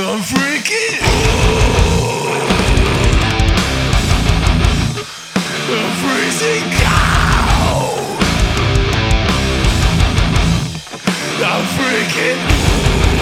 I'm freaking. I'm freezing cold. I'm freaking.